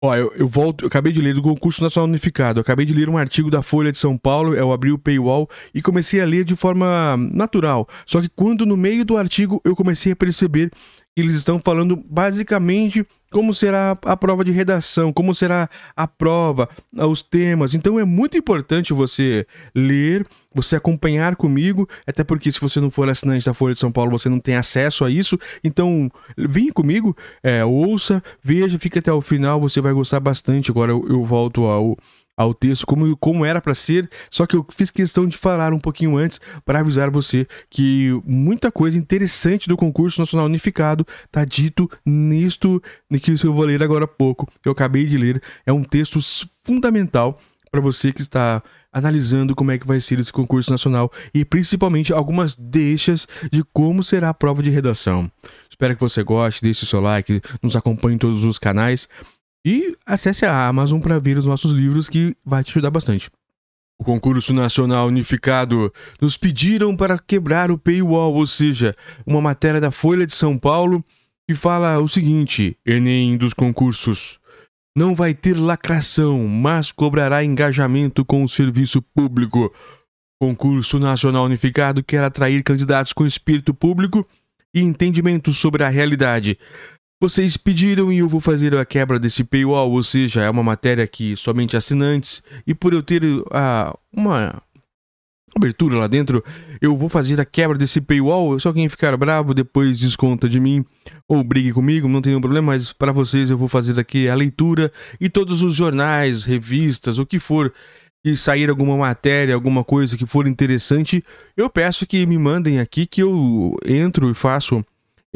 Ó, eu, eu, volto, eu acabei de ler do concurso nacional unificado, eu acabei de ler um artigo da Folha de São Paulo, eu abri o paywall e comecei a ler de forma natural. Só que quando no meio do artigo eu comecei a perceber que eles estão falando basicamente como será a prova de redação, como será a prova, os temas. Então é muito importante você ler, você acompanhar comigo, até porque se você não for assinante da Folha de São Paulo, você não tem acesso a isso. Então, vem comigo, é, ouça, veja, fique até o final, você vai gostar bastante. Agora eu, eu volto ao ao texto como, como era para ser, só que eu fiz questão de falar um pouquinho antes para avisar você que muita coisa interessante do concurso nacional unificado tá dito nisto que eu vou ler agora há pouco, que eu acabei de ler. É um texto fundamental para você que está analisando como é que vai ser esse concurso nacional e principalmente algumas deixas de como será a prova de redação. Espero que você goste, deixe seu like, nos acompanhe em todos os canais. E acesse a Amazon para ver os nossos livros que vai te ajudar bastante. O concurso nacional unificado nos pediram para quebrar o paywall, ou seja, uma matéria da Folha de São Paulo que fala o seguinte: Enem dos concursos não vai ter lacração, mas cobrará engajamento com o serviço público. Concurso Nacional Unificado quer atrair candidatos com espírito público e entendimento sobre a realidade. Vocês pediram e eu vou fazer a quebra desse paywall, ou seja, é uma matéria que somente assinantes, e por eu ter uh, uma abertura lá dentro, eu vou fazer a quebra desse paywall. Só quem ficar bravo depois desconta de mim ou brigue comigo, não tem nenhum problema, mas para vocês eu vou fazer aqui a leitura e todos os jornais, revistas, o que for que sair alguma matéria, alguma coisa que for interessante, eu peço que me mandem aqui que eu entro e faço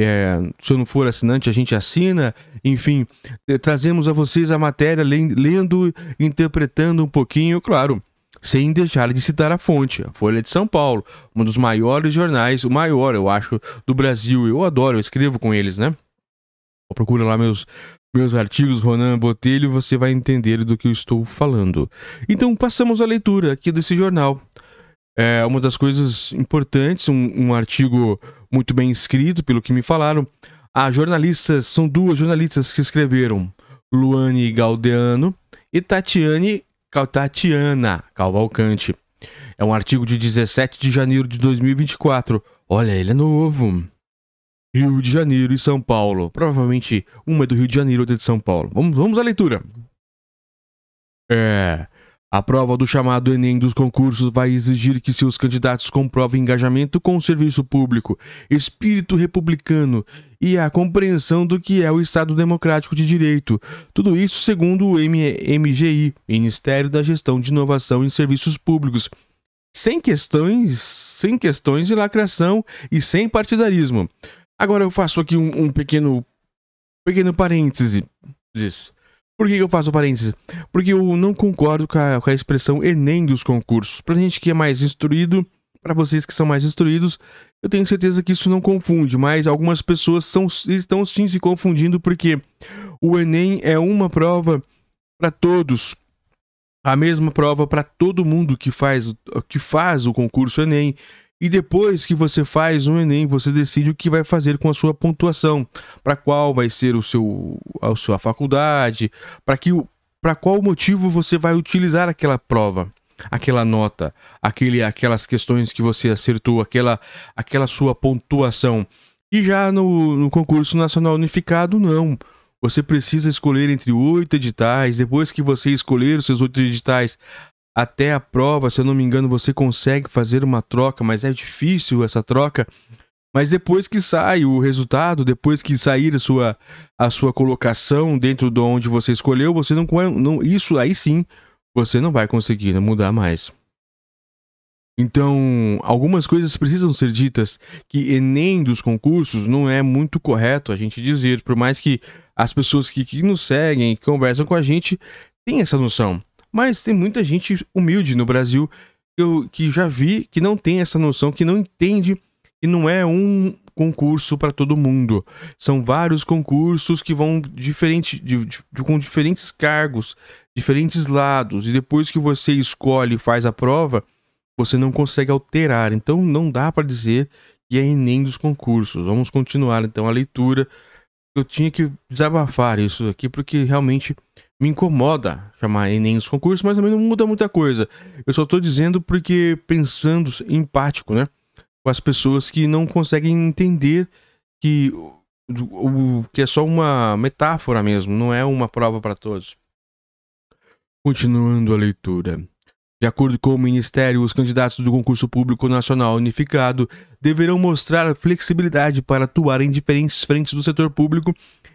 é, se eu não for assinante, a gente assina. Enfim, é, trazemos a vocês a matéria lendo, interpretando um pouquinho, claro, sem deixar de citar a fonte, a Folha de São Paulo, um dos maiores jornais, o maior, eu acho, do Brasil. Eu adoro, eu escrevo com eles, né? Procura lá meus, meus artigos, Ronan Botelho, você vai entender do que eu estou falando. Então, passamos a leitura aqui desse jornal. É uma das coisas importantes, um, um artigo muito bem escrito, pelo que me falaram. Há jornalistas, são duas jornalistas que escreveram, Luane Galdeano e Tatiane Tatiana Cavalcante. É um artigo de 17 de janeiro de 2024. Olha, ele é novo. Rio de Janeiro e São Paulo. Provavelmente uma é do Rio de Janeiro outra é de São Paulo. Vamos, vamos à leitura. É. A prova do chamado Enem dos concursos vai exigir que seus candidatos comprovem engajamento com o serviço público, espírito republicano e a compreensão do que é o Estado Democrático de Direito. Tudo isso segundo o MGI, Ministério da Gestão de Inovação em Serviços Públicos. Sem questões, sem questões de lacração e sem partidarismo. Agora eu faço aqui um, um pequeno, pequeno parêntese. Por que eu faço parênteses? Porque eu não concordo com a, com a expressão Enem dos concursos. Pra gente que é mais instruído, para vocês que são mais instruídos, eu tenho certeza que isso não confunde, mas algumas pessoas são, estão sim se confundindo porque o Enem é uma prova para todos. A mesma prova para todo mundo que faz, que faz o concurso Enem. E depois que você faz um Enem, você decide o que vai fazer com a sua pontuação, para qual vai ser o seu a sua faculdade, para que para qual motivo você vai utilizar aquela prova, aquela nota, aquele aquelas questões que você acertou, aquela aquela sua pontuação. E já no, no concurso nacional unificado não. Você precisa escolher entre oito editais. Depois que você escolher os seus oito editais, até a prova, se eu não me engano, você consegue fazer uma troca, mas é difícil essa troca. Mas depois que sai o resultado, depois que sair a sua, a sua colocação dentro de onde você escolheu, você não, não isso aí sim você não vai conseguir mudar mais. Então, algumas coisas precisam ser ditas que Enem dos concursos não é muito correto a gente dizer, por mais que as pessoas que, que nos seguem, que conversam com a gente, tenham essa noção. Mas tem muita gente humilde no Brasil que, eu, que já vi que não tem essa noção, que não entende que não é um concurso para todo mundo. São vários concursos que vão diferente, de, de, com diferentes cargos, diferentes lados, e depois que você escolhe e faz a prova, você não consegue alterar. Então não dá para dizer que é Enem dos concursos. Vamos continuar então a leitura eu tinha que desabafar isso aqui, porque realmente me incomoda chamar Enem nos concursos, mas também não muda muita coisa. Eu só tô dizendo porque pensando empático, né? Com as pessoas que não conseguem entender que o que é só uma metáfora mesmo, não é uma prova para todos. Continuando a leitura. De acordo com o Ministério, os candidatos do concurso público nacional unificado deverão mostrar flexibilidade para atuar em diferentes frentes do setor público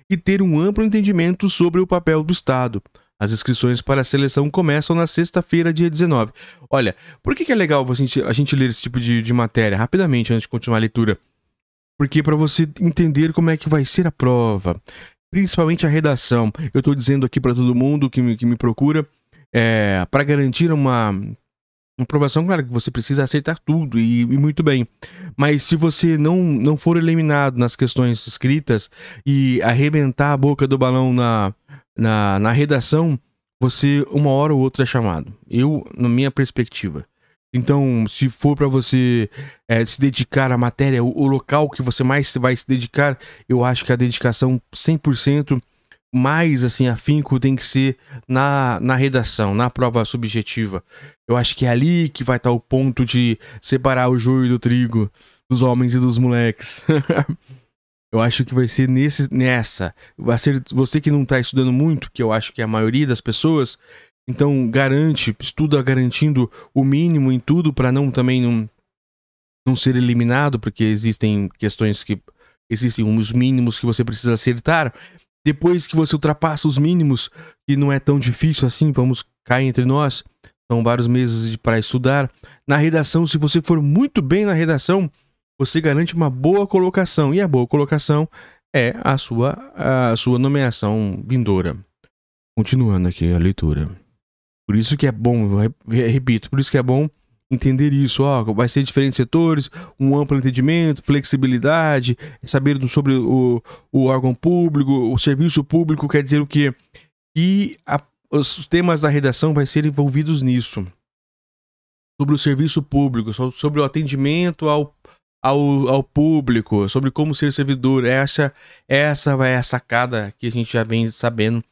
e ter um amplo entendimento sobre o papel do Estado. As inscrições para a seleção começam na sexta-feira, dia 19. Olha, por que, é legal a gente, a gente ler esse tipo de, de matéria rapidamente antes de continuar a leitura? Porque para você entender como é que vai ser a prova, principalmente a redação. Eu estou dizendo aqui para todo mundo que me, que me procura é, para garantir uma, aprovação, claro que você precisa acertar tudo e, e, muito bem. Mas se você não, não for eliminado nas questões escritas e arrebentar a boca do balão na, na, na redação, você uma hora ou outra é chamado. Eu, na minha perspectiva. Então, se for para você é, se dedicar à matéria, o, o, local que você mais vai se dedicar, eu acho que a dedicação 100% mais assim afinco tem que ser na, na redação, na prova subjetiva. Eu acho que é ali que vai estar o ponto de separar o joio do trigo, dos homens e dos moleques. eu acho que vai ser nesse, nessa. Vai ser você que não está estudando muito, que eu acho que é a maioria das pessoas. Então garante, estuda garantindo o mínimo em tudo para não também não, não ser eliminado, porque existem questões que existem uns mínimos que você precisa acertar, depois que você ultrapassa os mínimos, e não é tão difícil assim, vamos cair entre nós, são vários meses para estudar. Na redação, se você for muito bem na redação, você garante uma boa colocação. E a boa colocação é a sua, a sua nomeação vindoura. Continuando aqui a leitura. Por isso que é bom, repito, por isso que é bom entender isso, ó, vai ser diferentes setores, um amplo entendimento, flexibilidade, saber sobre o, o órgão público, o serviço público, quer dizer o quê? E a, os temas da redação vai ser envolvidos nisso. Sobre o serviço público, sobre o atendimento ao, ao, ao público, sobre como ser servidor. Essa, essa vai a sacada que a gente já vem sabendo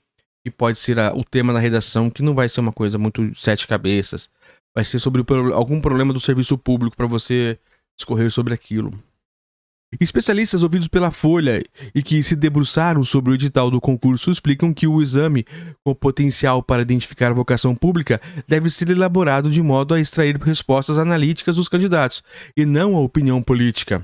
que pode ser a, o tema da redação, que não vai ser uma coisa muito sete cabeças vai ser sobre algum problema do serviço público para você discorrer sobre aquilo. Especialistas ouvidos pela Folha e que se debruçaram sobre o edital do concurso explicam que o exame, com potencial para identificar a vocação pública, deve ser elaborado de modo a extrair respostas analíticas dos candidatos e não a opinião política.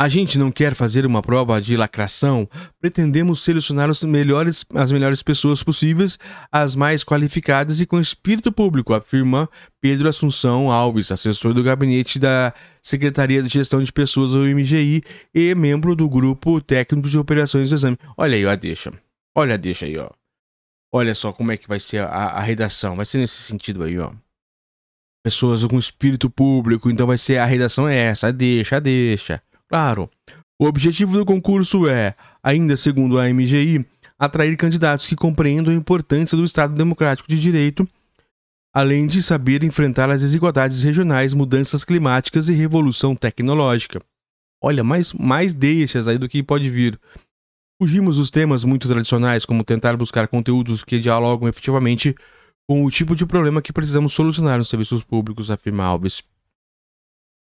A gente não quer fazer uma prova de lacração, pretendemos selecionar melhores, as melhores pessoas possíveis, as mais qualificadas e com espírito público, afirma Pedro Assunção Alves, assessor do gabinete da Secretaria de Gestão de Pessoas do MGI e membro do grupo técnico de operações do exame. Olha aí, ó, deixa. Olha, deixa aí, ó. Olha só como é que vai ser a, a redação. Vai ser nesse sentido aí, ó. Pessoas com espírito público, então vai ser a redação é essa, deixa, deixa. Claro, o objetivo do concurso é, ainda segundo a MGI, atrair candidatos que compreendam a importância do Estado Democrático de Direito, além de saber enfrentar as desigualdades regionais, mudanças climáticas e revolução tecnológica. Olha, mais, mais deixas aí do que pode vir. Fugimos dos temas muito tradicionais, como tentar buscar conteúdos que dialogam efetivamente com o tipo de problema que precisamos solucionar nos serviços públicos, afirma Alves.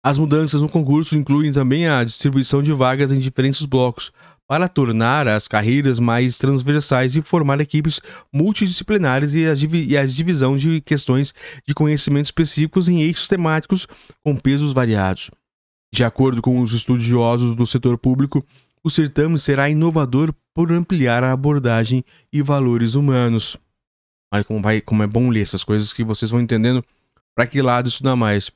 As mudanças no concurso incluem também a distribuição de vagas em diferentes blocos, para tornar as carreiras mais transversais e formar equipes multidisciplinares e a, e a divisão de questões de conhecimento específicos em eixos temáticos com pesos variados. De acordo com os estudiosos do setor público, o certame será inovador por ampliar a abordagem e valores humanos. Olha como, vai, como é bom ler essas coisas que vocês vão entendendo para que lado estudar mais.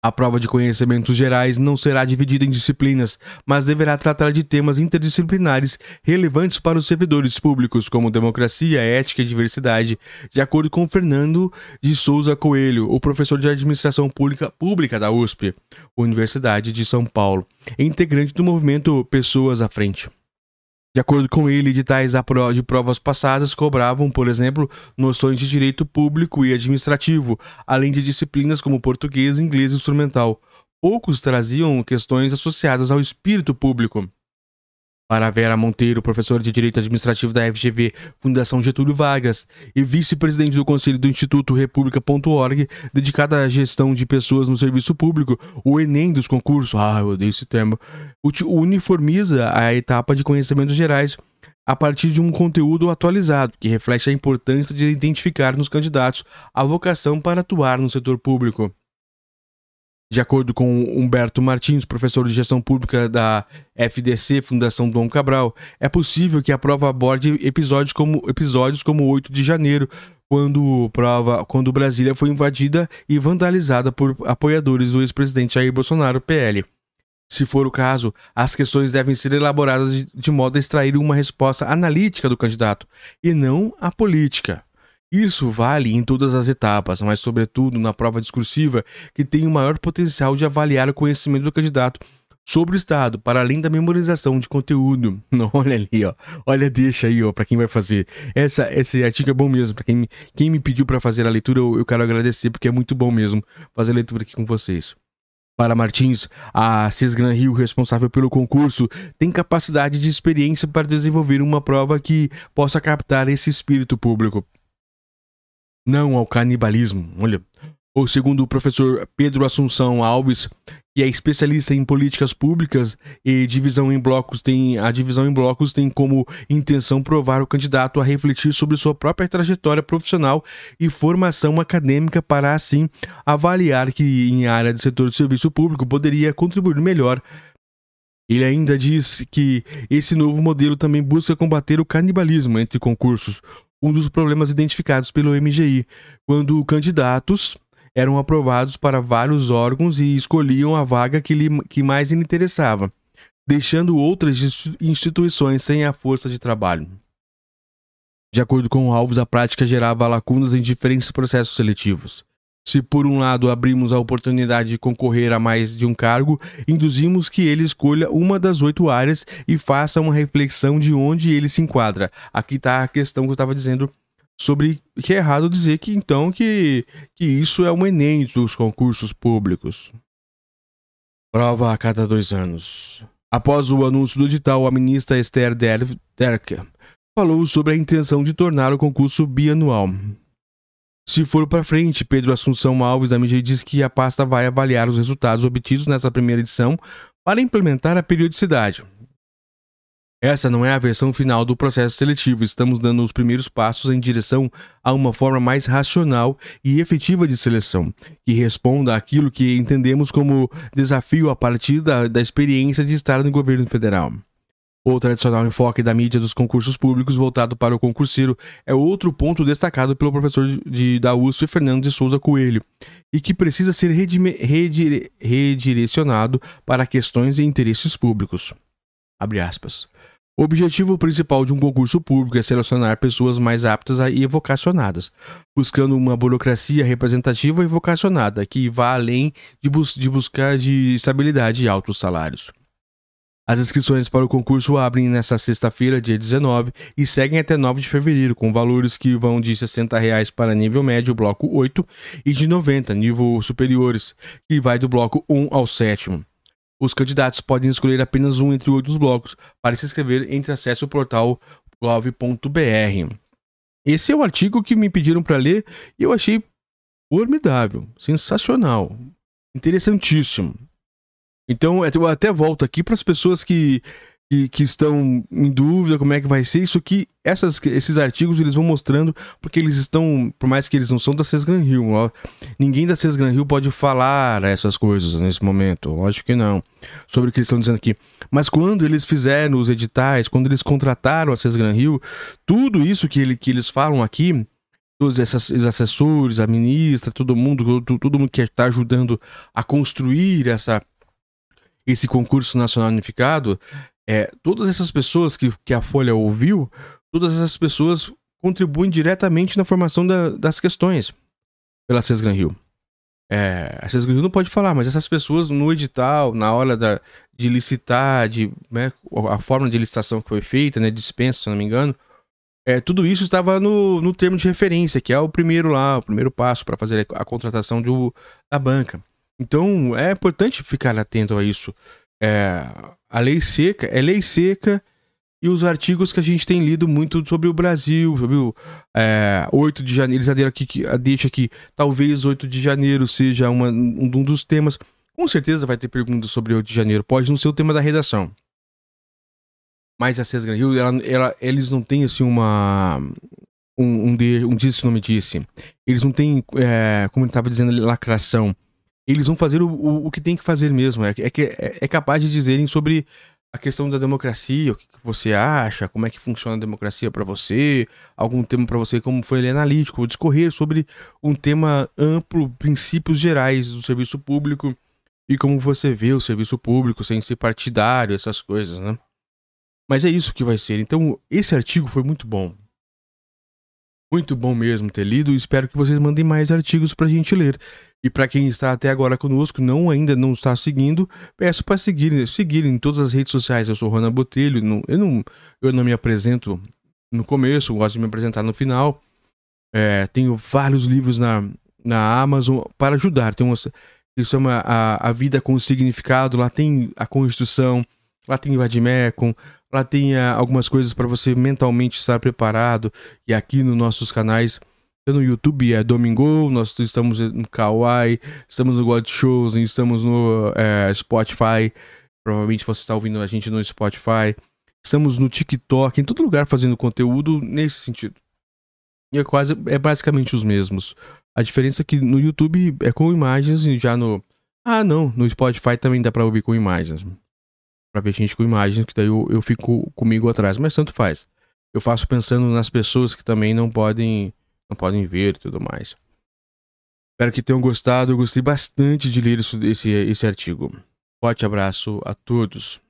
A prova de conhecimentos gerais não será dividida em disciplinas, mas deverá tratar de temas interdisciplinares relevantes para os servidores públicos, como democracia, ética e diversidade, de acordo com Fernando de Souza Coelho, o professor de administração pública, pública da USP, Universidade de São Paulo, integrante do movimento Pessoas à Frente. De acordo com ele, editais de provas passadas cobravam, por exemplo, noções de direito público e administrativo, além de disciplinas como português, inglês e instrumental. Poucos traziam questões associadas ao espírito público. Para Vera Monteiro, professora de Direito Administrativo da FGV, Fundação Getúlio Vargas, e vice-presidente do Conselho do Instituto República.org, dedicada à gestão de pessoas no serviço público, o Enem dos concursos, ah, eu odeio esse termo, uniformiza a etapa de conhecimentos gerais a partir de um conteúdo atualizado, que reflete a importância de identificar nos candidatos a vocação para atuar no setor público. De acordo com Humberto Martins, professor de gestão pública da FDC, Fundação Dom Cabral, é possível que a prova aborde episódios como, episódios como 8 de janeiro, quando, prova, quando Brasília foi invadida e vandalizada por apoiadores do ex-presidente Jair Bolsonaro, PL. Se for o caso, as questões devem ser elaboradas de, de modo a extrair uma resposta analítica do candidato, e não a política. Isso vale em todas as etapas, mas sobretudo na prova discursiva, que tem o maior potencial de avaliar o conhecimento do candidato sobre o Estado, para além da memorização de conteúdo. Olha ali, ó. Olha, deixa aí, ó, para quem vai fazer. Essa, esse artigo é bom mesmo. Para quem, me, quem me pediu para fazer a leitura, eu, eu quero agradecer, porque é muito bom mesmo fazer a leitura aqui com vocês. Para Martins, a Cisgran Rio, responsável pelo concurso, tem capacidade de experiência para desenvolver uma prova que possa captar esse espírito público não ao canibalismo. Olha, ou segundo o professor Pedro Assunção Alves, que é especialista em políticas públicas e divisão em blocos, tem a divisão em blocos tem como intenção provar o candidato a refletir sobre sua própria trajetória profissional e formação acadêmica para assim avaliar que em área de setor de serviço público poderia contribuir melhor ele ainda diz que esse novo modelo também busca combater o canibalismo entre concursos, um dos problemas identificados pelo MGI, quando candidatos eram aprovados para vários órgãos e escolhiam a vaga que, lhe, que mais lhe interessava, deixando outras instituições sem a força de trabalho. De acordo com Alves, a prática gerava lacunas em diferentes processos seletivos. Se por um lado abrimos a oportunidade de concorrer a mais de um cargo, induzimos que ele escolha uma das oito áreas e faça uma reflexão de onde ele se enquadra. Aqui está a questão que eu estava dizendo sobre que é errado dizer que então que, que isso é um Enem dos concursos públicos. Prova a cada dois anos. Após o anúncio do edital, a ministra Esther Derke falou sobre a intenção de tornar o concurso bianual. Se for para frente, Pedro Assunção Alves da MG diz que a pasta vai avaliar os resultados obtidos nessa primeira edição para implementar a periodicidade. Essa não é a versão final do processo seletivo, estamos dando os primeiros passos em direção a uma forma mais racional e efetiva de seleção, que responda àquilo que entendemos como desafio a partir da, da experiência de estar no governo federal. O tradicional enfoque da mídia dos concursos públicos voltado para o concurseiro é outro ponto destacado pelo professor de, da USP, Fernando de Souza Coelho, e que precisa ser redime, redire, redirecionado para questões e interesses públicos. O objetivo principal de um concurso público é selecionar pessoas mais aptas e vocacionadas, buscando uma burocracia representativa e vocacionada que vá além de, bus de buscar de estabilidade e altos salários. As inscrições para o concurso abrem nesta sexta-feira, dia 19, e seguem até 9 de fevereiro, com valores que vão de 60 reais para nível médio, bloco 8, e de 90, nível superiores, que vai do bloco 1 ao 7. Os candidatos podem escolher apenas um entre outros blocos para se inscrever entre acesso ao portal gov.br. Esse é o artigo que me pediram para ler e eu achei formidável, sensacional, interessantíssimo. Então, eu até volto aqui para as pessoas que, que, que, estão em dúvida como é que vai ser. Isso aqui, essas, esses artigos, eles vão mostrando, porque eles estão, por mais que eles não são da Sesgran Rio, ó, ninguém da Sesgran Rio pode falar essas coisas nesse momento. Lógico que não, sobre o que eles estão dizendo aqui. Mas quando eles fizeram os editais, quando eles contrataram a Sesgran Rio, tudo isso que, ele, que eles falam aqui, todos esses assessores, a ministra, todo mundo, todo, todo mundo que está ajudando a construir essa esse concurso nacional unificado, é, todas essas pessoas que, que a Folha ouviu, todas essas pessoas contribuem diretamente na formação da, das questões pela Sesgran Rio. É, a Sesgran Rio não pode falar, mas essas pessoas no edital, na hora da, de licitar, de, né, a forma de licitação que foi feita, né, dispensa, se não me engano, é, tudo isso estava no, no termo de referência, que é o primeiro lá, o primeiro passo para fazer a contratação do, da banca. Então é importante ficar atento a isso. É, a lei seca é lei seca e os artigos que a gente tem lido muito sobre o Brasil, sobre o é, 8 de janeiro. Eles aqui que deixa que talvez 8 de janeiro seja uma, um dos temas. Com certeza vai ter perguntas sobre 8 de janeiro. Pode não ser o tema da redação. Mas a Cesar Hill, ela, ela, eles não têm assim uma. Um, um, de, um disse nome disse. Eles não têm, é, como ele estava dizendo, lacração. Eles vão fazer o, o, o, que tem que fazer mesmo. É, é, é, é capaz de dizerem sobre a questão da democracia, o que, você acha, como é que funciona a democracia para você, algum tema para você, como foi ele analítico, discorrer sobre um tema amplo, princípios gerais do serviço público e como você vê o serviço público sem ser partidário, essas coisas, né? Mas é isso que vai ser. Então, esse artigo foi muito bom. Muito bom mesmo ter lido. Espero que vocês mandem mais artigos para a gente ler. E para quem está até agora conosco, não ainda não está seguindo, peço para seguir, seguir em todas as redes sociais. Eu sou Rona Botelho. Não, eu, não, eu não me apresento no começo, gosto de me apresentar no final. É, tenho vários livros na, na Amazon para ajudar. Tem uma, que chama a, a Vida com Significado. Lá tem a Constituição, lá tem Vadimecum, Lá tem uh, algumas coisas para você mentalmente estar preparado. E aqui nos nossos canais, no YouTube é Domingo, nós estamos no Kawaii, estamos no God Shows, estamos no é, Spotify. Provavelmente você está ouvindo a gente no Spotify. Estamos no TikTok, em todo lugar fazendo conteúdo nesse sentido. E é quase, é basicamente os mesmos. A diferença é que no YouTube é com imagens e já no. Ah, não, no Spotify também dá para ouvir com imagens para ver gente com imagens, que daí eu, eu fico comigo atrás, mas tanto faz. Eu faço pensando nas pessoas que também não podem não podem ver e tudo mais. Espero que tenham gostado, eu gostei bastante de ler isso, esse, esse artigo. Forte abraço a todos.